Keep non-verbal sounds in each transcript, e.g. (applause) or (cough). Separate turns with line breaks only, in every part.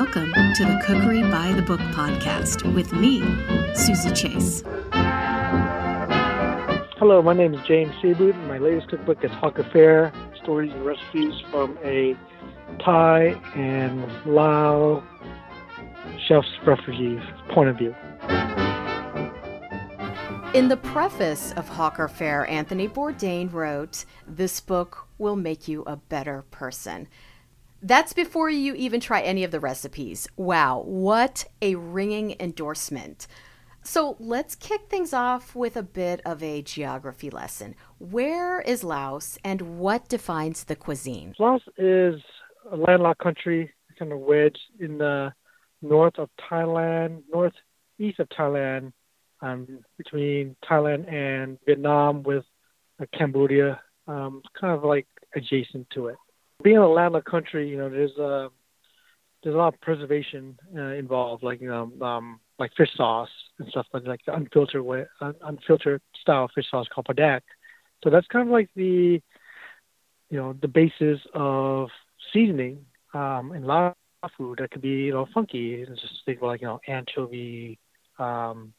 Welcome to the Cookery by the Book podcast with me, Suzy Chase.
Hello, my name is James Syhabout, and my latest cookbook is Hawker Fare Stories and Recipes from a Thai and Lao chef's refugees point of view.
In the preface of Hawker Fare, Anthony Bourdain wrote, This book will make you a better person. That's before you even try any of the recipes. Wow, what a ringing endorsement. So let's kick things off with a bit of a geography lesson. Where is Laos and what defines the cuisine?
Laos is a landlocked country, kind of wedged in the north of Thailand, northeast of Thailand, um, between Thailand and Vietnam with uh, Cambodia, um, kind of like adjacent to it. Being a landlocked country, you know, there's a uh, there's a lot of preservation uh, involved, like you know, um, like fish sauce and stuff like like the unfiltered way, unfiltered style fish sauce called padek. So that's kind of like the you know the basis of seasoning um, in Lao food that could be you know funky. It's just think about like you know anchovy, um,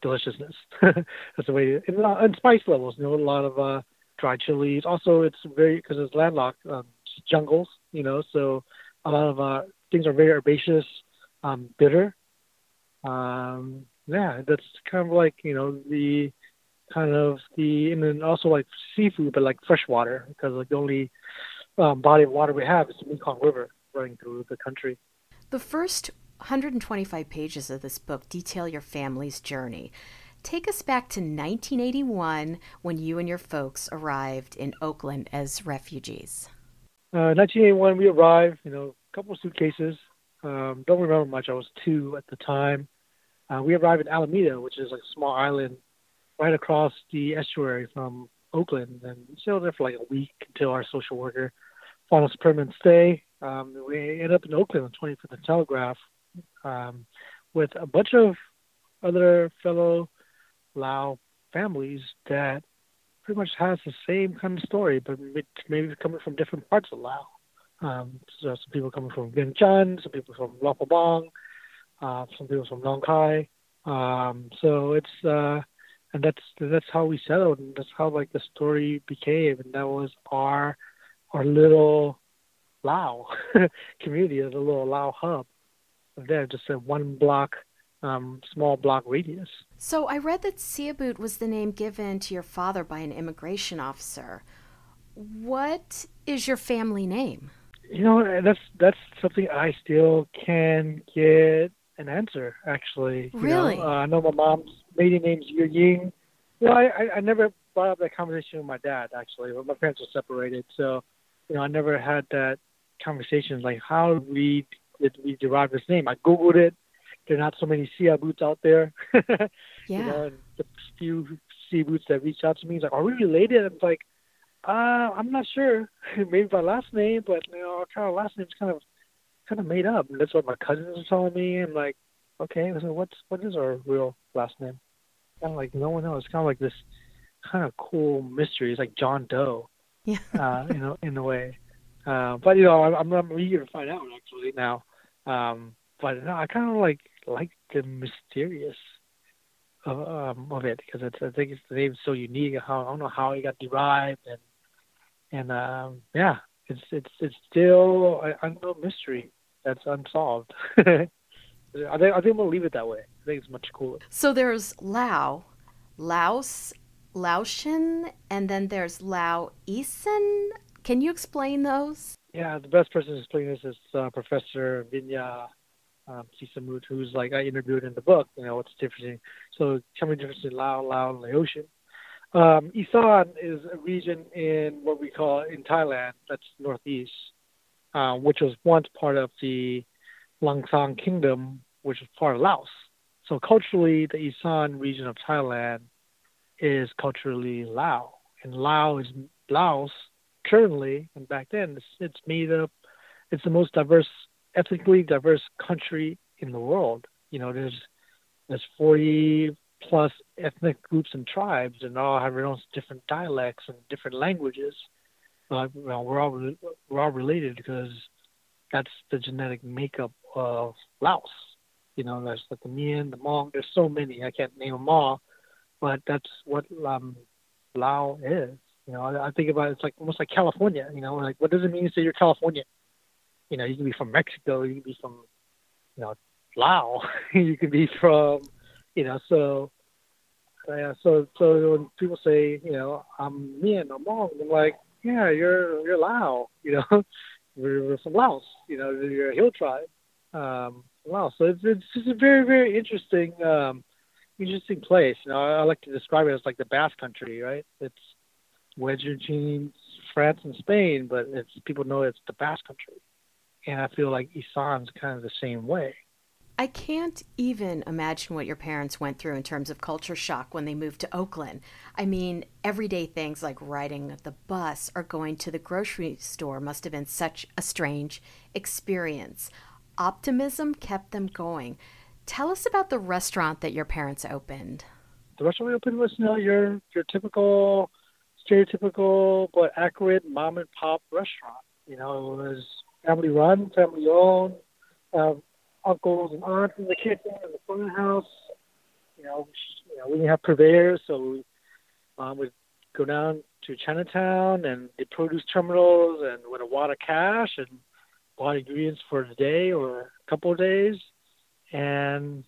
deliciousness. (laughs) That's the way. And, uh, and spice levels, you know, a lot of uh, dried chilies. Also, it's very because it's landlocked um, jungles, you know, so a lot of uh, things are very herbaceous, um, bitter. Um, yeah, that's kind of like you know the kind of the and then also like seafood, but like fresh water because like the only um, body of water we have is the Mekong River running through the country.
The first 125 pages of this book detail your family's journey. Take us back to 1981 when you and your folks arrived in Oakland as refugees.
Uh, 1981, we arrived, you know, a couple of suitcases. Um, don't remember much. I was two at the time. Uh, we arrived in Alameda, which is like a small island right across the estuary from Oakland, and we stayed there for like a week until our social worker found us a permanent stay. Um, we ended up in Oakland on 25th and Telegraph, um, with a bunch of other fellow Lao families that pretty much has the same kind of story, but maybe coming from different parts of Lao. Um, so some people coming from Vientiane, some people from Luang uh, some people from Khai. Um, so it's uh, and that's that's how we settled, and that's how like the story became, and that was our our little Lao (laughs) community, the little Lao hub there, just a one block, um, small block radius.
So I read that Syhabout was the name given to your father by an immigration officer. What is your family name?
You know, that's that's something I still can get an answer. Actually,
really,
you know, uh, I know my mom's maiden name's Yu Ying. You know, I, I I never brought up that conversation with my dad. Actually, but my parents were separated, so you know, I never had that conversation like how we did we derive this name? I googled it. There are not so many Syhabouts out there. (laughs)
yeah.
You know, and the few Syhabouts that reach out to me, is like, are we related? I'm like, uh, I'm not sure. (laughs) Maybe by last name, but you know, our kind of last name's kind of kind of made up. And that's what my cousins are telling me. I'm like, okay, so what's what is our real last name? Kind of like no one knows. It's kind of like this kind of cool mystery. It's like John Doe.
Yeah. (laughs)
uh, you know, in a way. Uh, but you know, I'm, I'm eager to find out actually now. Um, but no, I kind of like like the mysterious of, um, of it because it's, I think it's the name's so unique. How I don't know how it got derived and and um, yeah, it's it's it's still an unknown mystery that's unsolved. (laughs) I think I think I'm gonna leave it that way. I think it's much cooler.
So there's Lao, Laos, Laotian, and then there's Lao Isan. Can you explain those?
Yeah, the best person to explain this is uh, Professor Vinya um, Sysamouth, who's like I interviewed in the book. You know, what's the difference? So tell me the difference in Lao, Lao, and Laotian. Um, Isan is a region in what we call in Thailand, that's northeast, uh, which was once part of the Lan Xang Kingdom, which was part of Laos. So culturally, the Isan region of Thailand is culturally Lao, and Lao is Laos currently and back then it's, it's made up it's the most diverse ethnically diverse country in the world you know there's there's 40 plus ethnic groups and tribes and all have their own different dialects and different languages but you know, we're all we're all related because that's the genetic makeup of Laos. You know, there's like the Mien, the Hmong. There's so many. I can't name them all, but that's what um, Lao is. You know, I, think about it, it's like almost like California. You know, like what does it mean to say you're Californian? You know, you can be from Mexico, you can be from, you know, Lao, (laughs) you can be from, you know, so yeah, so so when people say, you know, I'm Mien, I'm Hmong, I'm like, yeah, you're you're Lao, (laughs) you know, we're, we're from Laos, you know, you're a hill tribe, um, Laos. So it's it's just a very very interesting um, interesting place. You know, I, I like to describe it as like the Basque Country, right? It's wedged France and Spain, but it's people know it's the Basque Country, and I feel like Isan's kind of the same way.
I can't even imagine what your parents went through in terms of culture shock when they moved to Oakland. I mean, everyday things like riding the bus or going to the grocery store must have been such a strange experience. Optimism kept them going. Tell us about the restaurant that your parents opened.
The restaurant we opened was you know, your your typical, stereotypical but accurate mom and pop restaurant. You know, it was family run, family owned. Um, uncles and aunts in the kitchen in the front of the house. You know, you know, we didn't have purveyors, so we um, would go down to Chinatown and the produce terminals and with a wad of cash and bought ingredients for the day or a couple of days. And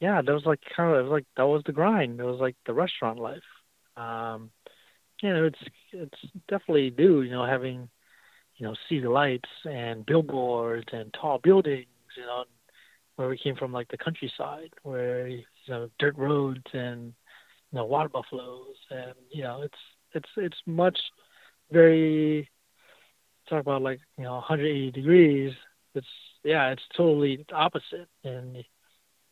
yeah, that was like kind of it was like that was the grind. It was like the restaurant life. Um, you know, it's it's definitely new. You know, having you know see the lights and billboards and tall buildings. You know, where we came from, like the countryside, where you know dirt roads and you know water buffaloes, and you know it's it's it's much very talk about like you know 180 degrees. It's yeah, it's totally opposite, and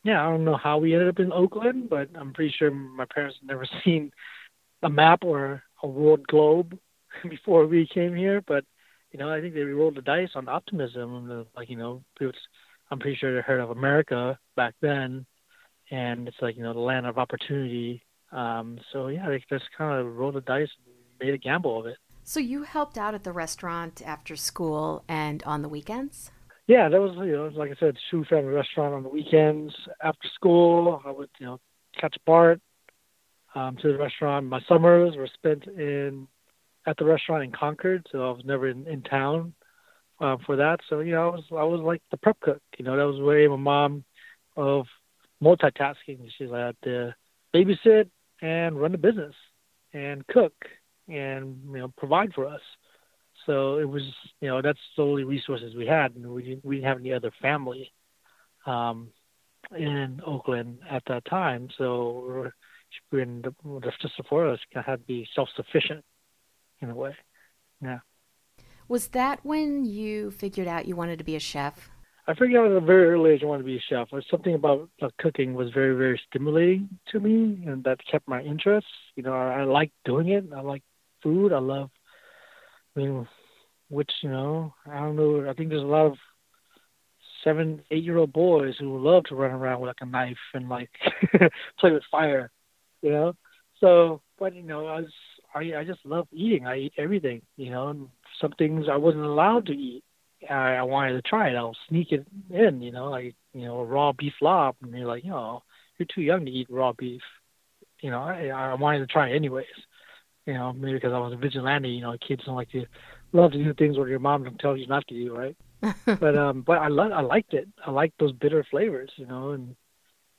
yeah, I don't know how we ended up in Oakland, but I'm pretty sure my parents never (laughs) seen a map or a world globe (laughs) before we came here. But you know, I think they rolled the dice on optimism, like you know, I'm pretty sure they heard of America back then, and it's like you know the land of opportunity. Um, so yeah, they just kind of rolled the dice and made a gamble of it.
So you helped out at the restaurant after school and on the weekends.
Yeah, that was you know like I said, Shu Family Restaurant on the weekends after school. I would you know catch Bart um, to the restaurant. My summers were spent in at the restaurant in Concord, so I was never in, in town uh, for that. So you know, I was I was like the prep cook. You know, that was way my mom of multitasking. She's like to babysit and run the business and cook and you know provide for us. So it was you know that's the only resources we had, and we didn't we didn't have any other family um, in Oakland at that time. So we are to support us, had to be self sufficient in a way. Yeah.
Was that when you figured out you wanted to be a chef?
I figured out at a very early age I wanted to be a chef. There's something about uh, cooking was very, very stimulating to me, and that kept my interest. You know, I, I like doing it. I like food. I love, I mean, which you know, I don't know. I think there's a lot of seven, eight-year-old boys who love to run around with like a knife and like (laughs) play with fire. You know, so but you know, I was I I just love eating. I eat everything. You know, and some things I wasn't allowed to eat. I, I wanted to try it. I'll sneak it in, you know, like you know, raw beef lob, and you're like, you know, you're too young to eat raw beef. You know, I, I wanted to try it anyways. You know, maybe because I was a vigilante. You know, kids don't like to love to do things where your mom don't tell you not to do, right? (laughs) but um, but I lo- I liked it. I liked those bitter flavors, you know, and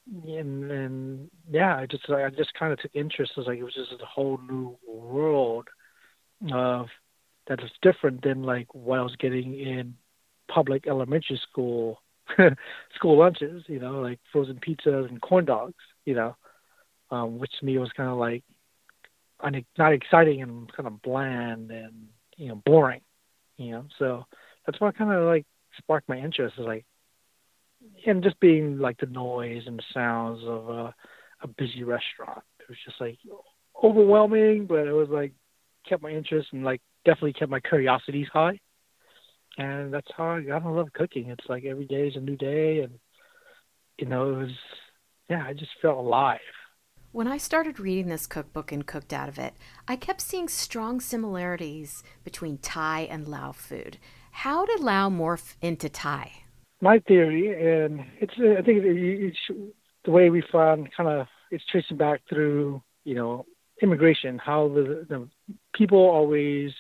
and and yeah, I just I just kind of took interest. It was like it was just a whole new world of that is different than like what I was getting in public elementary school (laughs) school lunches, you know, like frozen pizzas and corn dogs, you know, um, which to me was kind of like not exciting and kind of bland and you know boring, you know. So that's what kind of like sparked my interest is like, and just being like the noise and sounds of a, a busy restaurant. It was just like overwhelming, but it was like kept my interest and like definitely kept my curiosities high. And that's how I got to love cooking. It's like every day is a new day, and you know, it was yeah, I just felt alive.
When I started reading this cookbook and cooked out of it, I kept seeing strong similarities between Thai and Lao food. How did Lao morph into Thai?
My theory, and it's I think it's, the way we found kind of it's tracing back through you know immigration, how the, the people always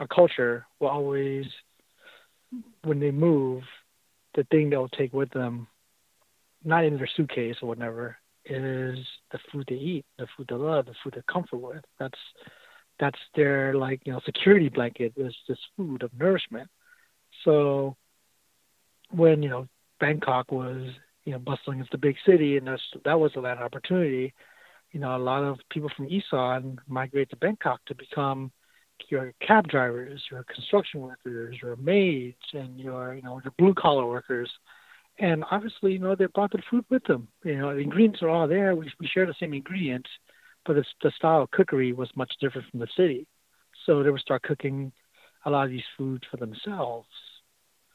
a culture will always when they move, the thing they'll take with them, not in their suitcase or whatever, is the food they eat, the food they love, the food they comfort with. That's that's their like you know security blanket is this food of nourishment. So when you know Bangkok was you know bustling as the big city and that's, that was a land opportunity, you know a lot of people from Isan migrate to Bangkok to become your cab drivers, your construction workers, your maids, and your you know your blue collar workers. And obviously, you know, they brought the food with them. You know, the ingredients are all there. We, we share the same ingredients, but the, the style of cookery was much different from the city. So they would start cooking a lot of these foods for themselves,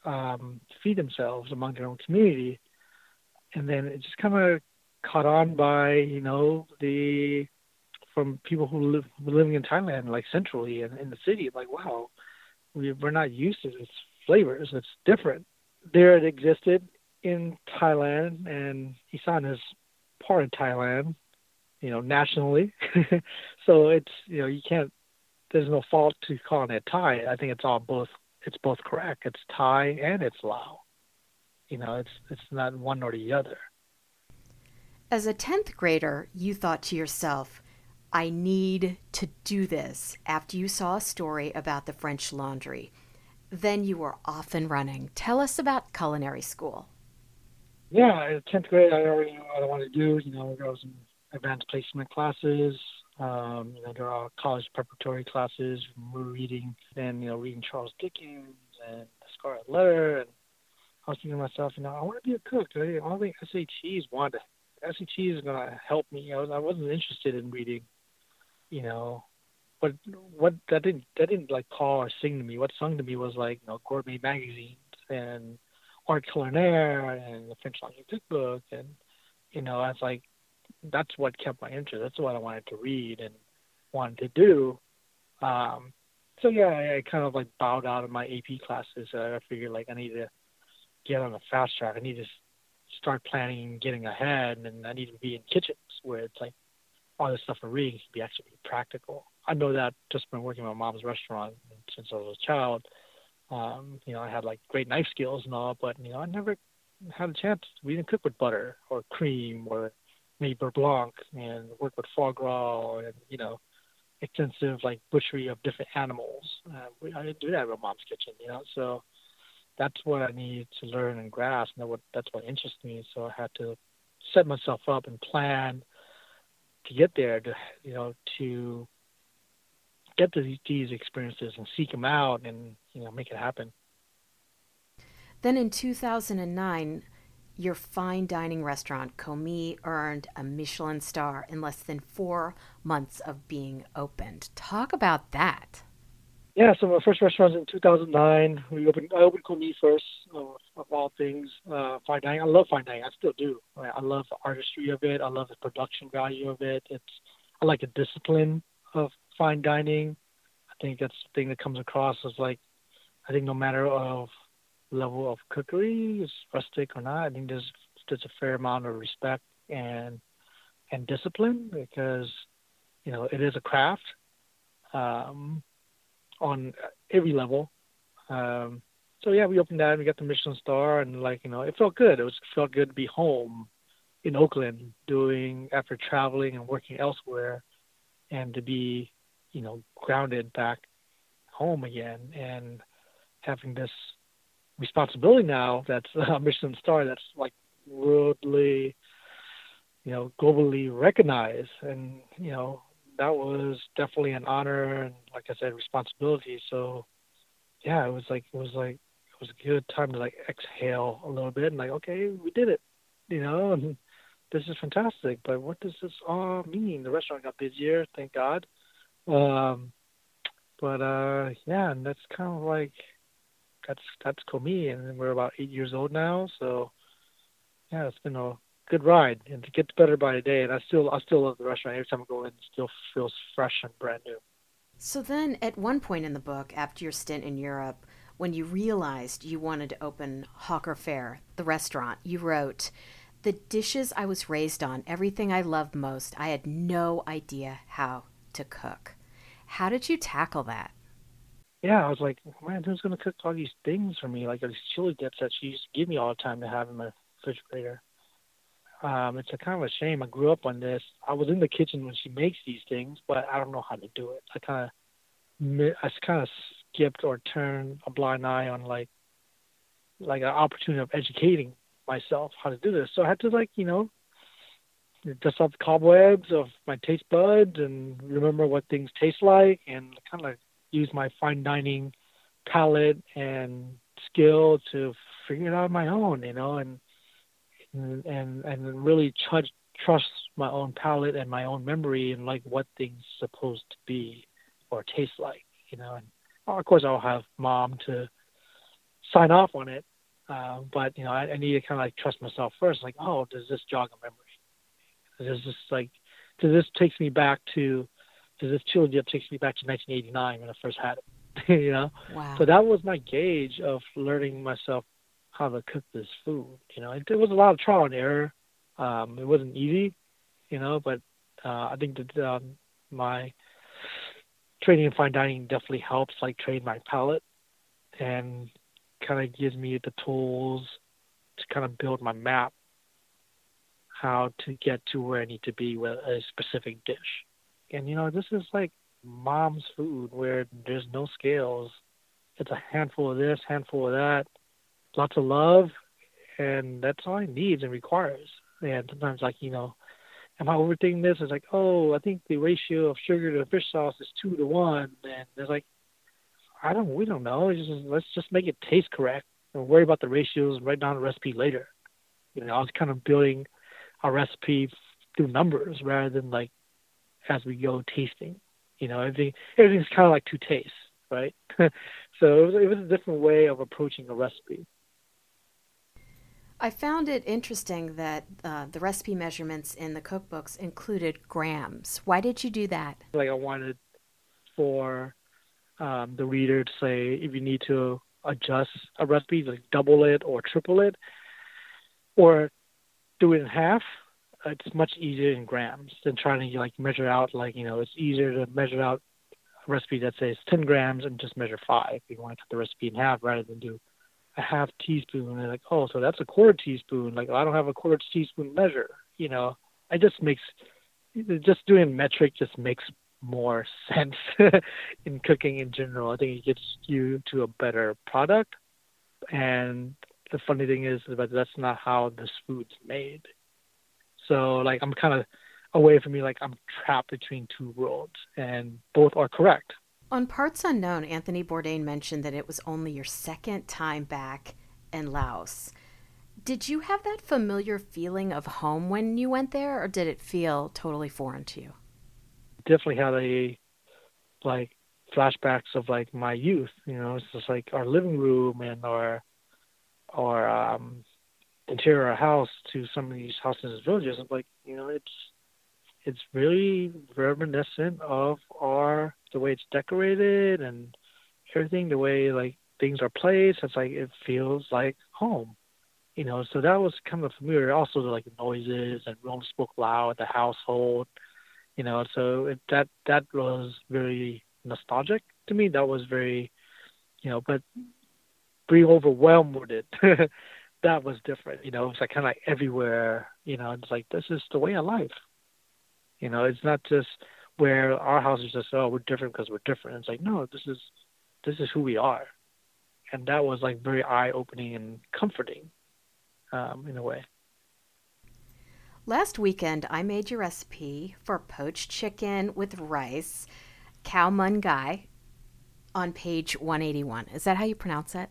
um, feed themselves among their own community. And then it just kind of caught on by, you know, the from people who live living in Thailand, like centrally and in the city. Like, wow, we, we're not used to this flavors. It's different. There it existed in Thailand, and Isan is part of Thailand, you know, nationally. (laughs) so it's you know you can't. There's no fault to calling it Thai. I think it's all both. It's both correct. It's Thai and it's Lao. You know, it's it's not one or the other.
As a tenth grader, you thought to yourself, "I need to do this." After you saw a story about the French Laundry, then you were off and running. Tell us about culinary school
yeah, tenth grade, I already knew what I wanted to do. You know, I was in advanced placement classes. Um, you know, there are college preparatory classes. We're reading, and you know, reading Charles Dickens and The Scarlet Letter, and I was thinking to myself, you know, I want to be a cook. I don't think SATs wanted. SATs is gonna help me. I was, I wasn't interested in reading. You know, but what that didn't that didn't like call or sing to me. What sung to me was like you know gourmet magazines and art culinaire and the French language cookbook, and you know, I was like, that's what kept my interest. That's what I wanted to read and wanted to do. Um, so yeah, I, I kind of like bowed out of my AP classes. I figured like I need to get on a fast track. I need to start planning and getting ahead, and I need to be in kitchens where it's like all this stuff I'm reading can be actually practical. I know that just from working at my mom's restaurant since I was a child. Um, you know, I had like great knife skills and all, but you know, I never had a chance. We didn't cook with butter or cream or beurre blanc and work with foie gras and you know, extensive like butchery of different animals. Uh, we, I didn't do that in my mom's kitchen, you know. So that's what I needed to learn and grasp, and that what that's what interests me. So I had to set myself up and plan to get there. To you know, to get to these experiences and seek them out and you know make it happen.
Then in 2009, your fine dining restaurant Commis earned a Michelin star in less than four months of being opened. Talk about that.
Yeah, so my first restaurant was in 2009. We opened. I opened Commis first, uh, of all things, uh, fine dining. I love fine dining. I still do. I love the artistry of it. I love the production value of it. It's. I like the discipline of fine dining. I think that's the thing that comes across as like, I think no matter of level of cookery, is rustic or not, I think there's there's a fair amount of respect and and discipline because you know it is a craft um, on every level. Um, so yeah, we opened that and we got the Michelin star and like you know it felt good. It was felt good to be home in Oakland doing after traveling and working elsewhere and to be you know, grounded back home again and having this responsibility now that's (laughs) a Michelin star that's like worldly, you know, globally recognized. And, you know, that was definitely an honor and like I said, responsibility. So yeah, it was like it was like it was a good time to like exhale a little bit and like, okay, we did it. You know, and this is fantastic. But what does this all mean? The restaurant got busier, thank God. Um, but uh, yeah, and that's kind of like that's that's Commis, and we're about eight years old now. So yeah, it's been a good ride, and it gets better by the day. And I still I still love the restaurant. Every time I go in, it still feels fresh and brand new.
So then, at one point in the book, after your stint in Europe, when you realized you wanted to open Hawker Fare, the restaurant, you wrote, The dishes I was raised on, everything I loved most, I had no idea how to cook. How did you tackle that?
Yeah, I was like, man, who's to cook all these things for me? Like these chili dips that she used to give me all the time to have in my refrigerator. Um, it's a kind of a shame. I grew up on this. I was in the kitchen when she makes these things, but I don't know how to do it. I kind of, I kind of skipped or turned a blind eye on like, like an opportunity of educating myself how to do this. So I had to like, you know, dust off the cobwebs of my taste buds and remember what things taste like and kind of use my fine dining palate and skill to figure it out on my own, you know, and and and really trust trust my own palate and my own memory and like what things supposed to be or taste like, you know. And of course, I'll have mom to sign off on it, uh, but you know, I, I need to kind of like trust myself first. Like, oh, does this jog a memory? Does this like, does this takes me back to, does this chili dip takes me back to 1989 when I first had it, (laughs) you know?
Wow.
So that was my gauge of learning myself how to cook this food. You know, it, it was a lot of trial and error. Um, it wasn't easy, you know, but uh, I think that um, my training in fine dining definitely helps, like train my palate, and kind of gives me the tools to kind of build my map how to get to where I need to be with a specific dish. And you know, this is like mom's food where there's no scales. It's a handful of this, handful of that, lots of love, and that's all it needs and requires. And sometimes, like you know, am I overthinking this? It's like, oh, I think the ratio of sugar to fish sauce is two to one, and it's like, I don't, we don't know. It's just, let's just make it taste correct and worry about the ratios and write down the recipe later. You know, I was kind of building a recipe through numbers rather than like as we go tasting. You know, everything everything's kind of like two tastes, right? (laughs) so it was, it was a different way of approaching a recipe.
I found it interesting that uh, the recipe measurements in the cookbooks included grams. Why did you do that?
Like I wanted for um, the reader to say if you need to adjust a recipe, like double it or triple it, or do it in half. It's much easier in grams than trying to like measure out. Like you know, it's easier to measure out a recipe that says 10 grams and just measure five. You want to cut the recipe in half rather than do a half teaspoon and like, oh, so that's a quarter teaspoon. Like I don't have a quarter teaspoon measure. You know, it just makes just doing metric just makes more (laughs) sense in cooking in general. I think it gets you to a better product. And the funny thing is, but that's not how this food's made. So like I'm kind of away from me, like I'm trapped between two worlds, and both are correct.
On Parts Unknown, Anthony Bourdain mentioned that it was only your second time back in Laos. Did you have that familiar feeling of home when you went there, or did it feel totally foreign to you?
Definitely had a like flashbacks of like my youth. You know, it's just like our living room and our our um, interior house to some of these houses and villages. Like, you know, it's it's really reminiscent of our the way it's decorated and everything, the way like things are placed. It's like it feels like home, you know. So that was kind of familiar. Also, like noises and we only spoke loud, the household, you know. So it, that that was very nostalgic to me. That was very, you know, but being overwhelmed with it. (laughs) that was different, you know. It's like kind of like everywhere, you know. It's like this is the way of life. You know, it's not just where our house is just oh we're different because we're different. It's like no, this is this is who we are, and that was like very eye opening and comforting, um, in a way.
Last weekend, I made your recipe for poached chicken with rice, khao mun gai, on page 181. Is that how you pronounce it?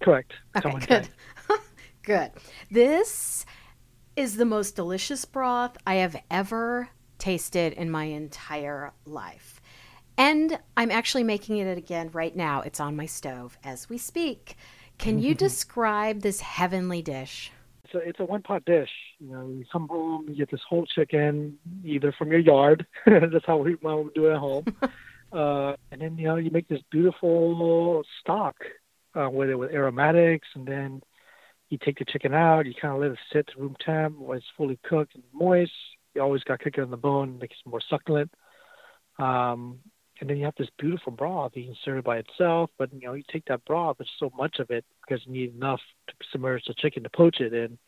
Correct.
Okay, good. (laughs) good. This is the most delicious broth I have ever tasted in my entire life. And I'm actually making it again right now. It's on my stove as we speak. Can you (laughs) describe this heavenly dish?
It's a, it's a one pot dish. You know, you come home, you get this whole chicken, either from your yard. (laughs) That's how we, we do it at home. uh, and then you know you make this beautiful stock uh, with it with aromatics, and then you take the chicken out. You kind of let it sit to room temp when it's fully cooked and moist. You always got to cook it on the bone, makes it more succulent. Um, and then you have this beautiful broth you can serve it by itself. But you know, you take that broth, there's so much of it because you need enough to submerge the chicken to poach it in.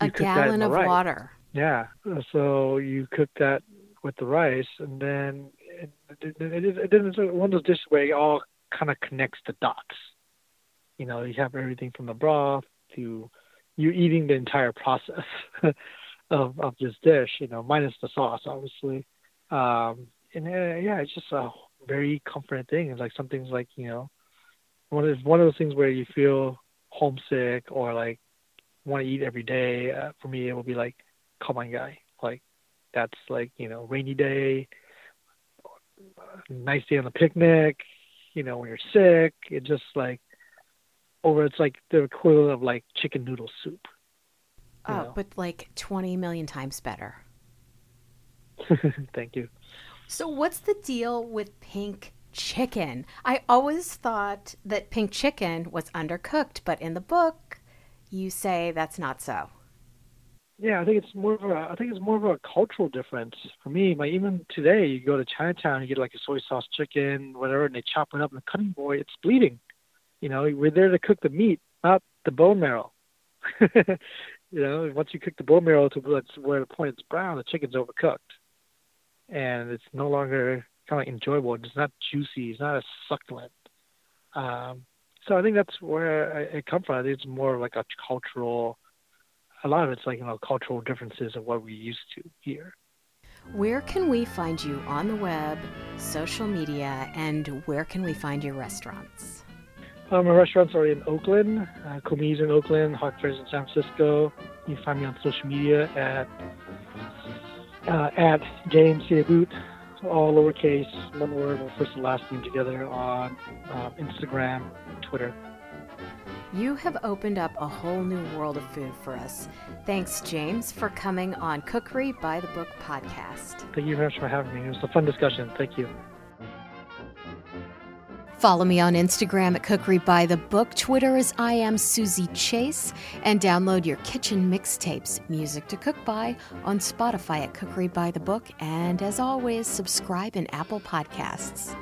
A gallon of rice. water.
Yeah. So you cook that with the rice, and then it, it, it, it, it is one of those dishes where it all kind of connects the dots. You know, you have everything from the broth to you eating the entire process (laughs) of of this dish. You know, minus the sauce, obviously. Um, and uh, yeah, it's just a very comforting thing. It's like something's like you know, one of one of those things where you feel homesick or like want to eat every day. Uh, for me, it will be like khao mun gai. Like that's like you know, rainy day, nice day on the picnic. You know, when you're sick, it just like over. It's like the equivalent of like chicken noodle soup.
Oh, know? but like twenty million times better. (laughs)
Thank you.
So, what's the deal with pink chicken? I always thought that pink chicken was undercooked, but in the book, you say that's not so.
Yeah, I think it's more of a I think it's more of a cultural difference for me. Like even today, you go to Chinatown, you get like a soy sauce chicken, whatever, and they chop it up in the cutting board. It's bleeding. You know, we're there to cook the meat, not the bone marrow. (laughs) you know, once you cook the bone marrow to where the point it's brown, the chicken's overcooked and it's no longer kind of enjoyable. It's not juicy. It's not as succulent. Um, so I think that's where it comes from. I think it's more like a cultural. A lot of it's like you know cultural differences of what we used to here.
Where can we find you on the web, social media, and where can we find your restaurants?
Um, my restaurants are in Oakland, uh, Commis's in Oakland, Hawker Fare's in San Francisco. You can find me on social media at uh, at James. Boot, all lowercase, one word, first and last name together on uh, Instagram, Twitter.
You have opened up a whole new world of food for us. Thanks, James, for coming on Cookery by the Book podcast.
Thank you very much for having me. It was a fun discussion. Thank you.
Follow me on Instagram at Cookery by the Book, Twitter as I am Suzy Chase, and download your kitchen mixtapes, Music to Cook By, on Spotify at Cookery by the Book, and as always, subscribe in Apple Podcasts.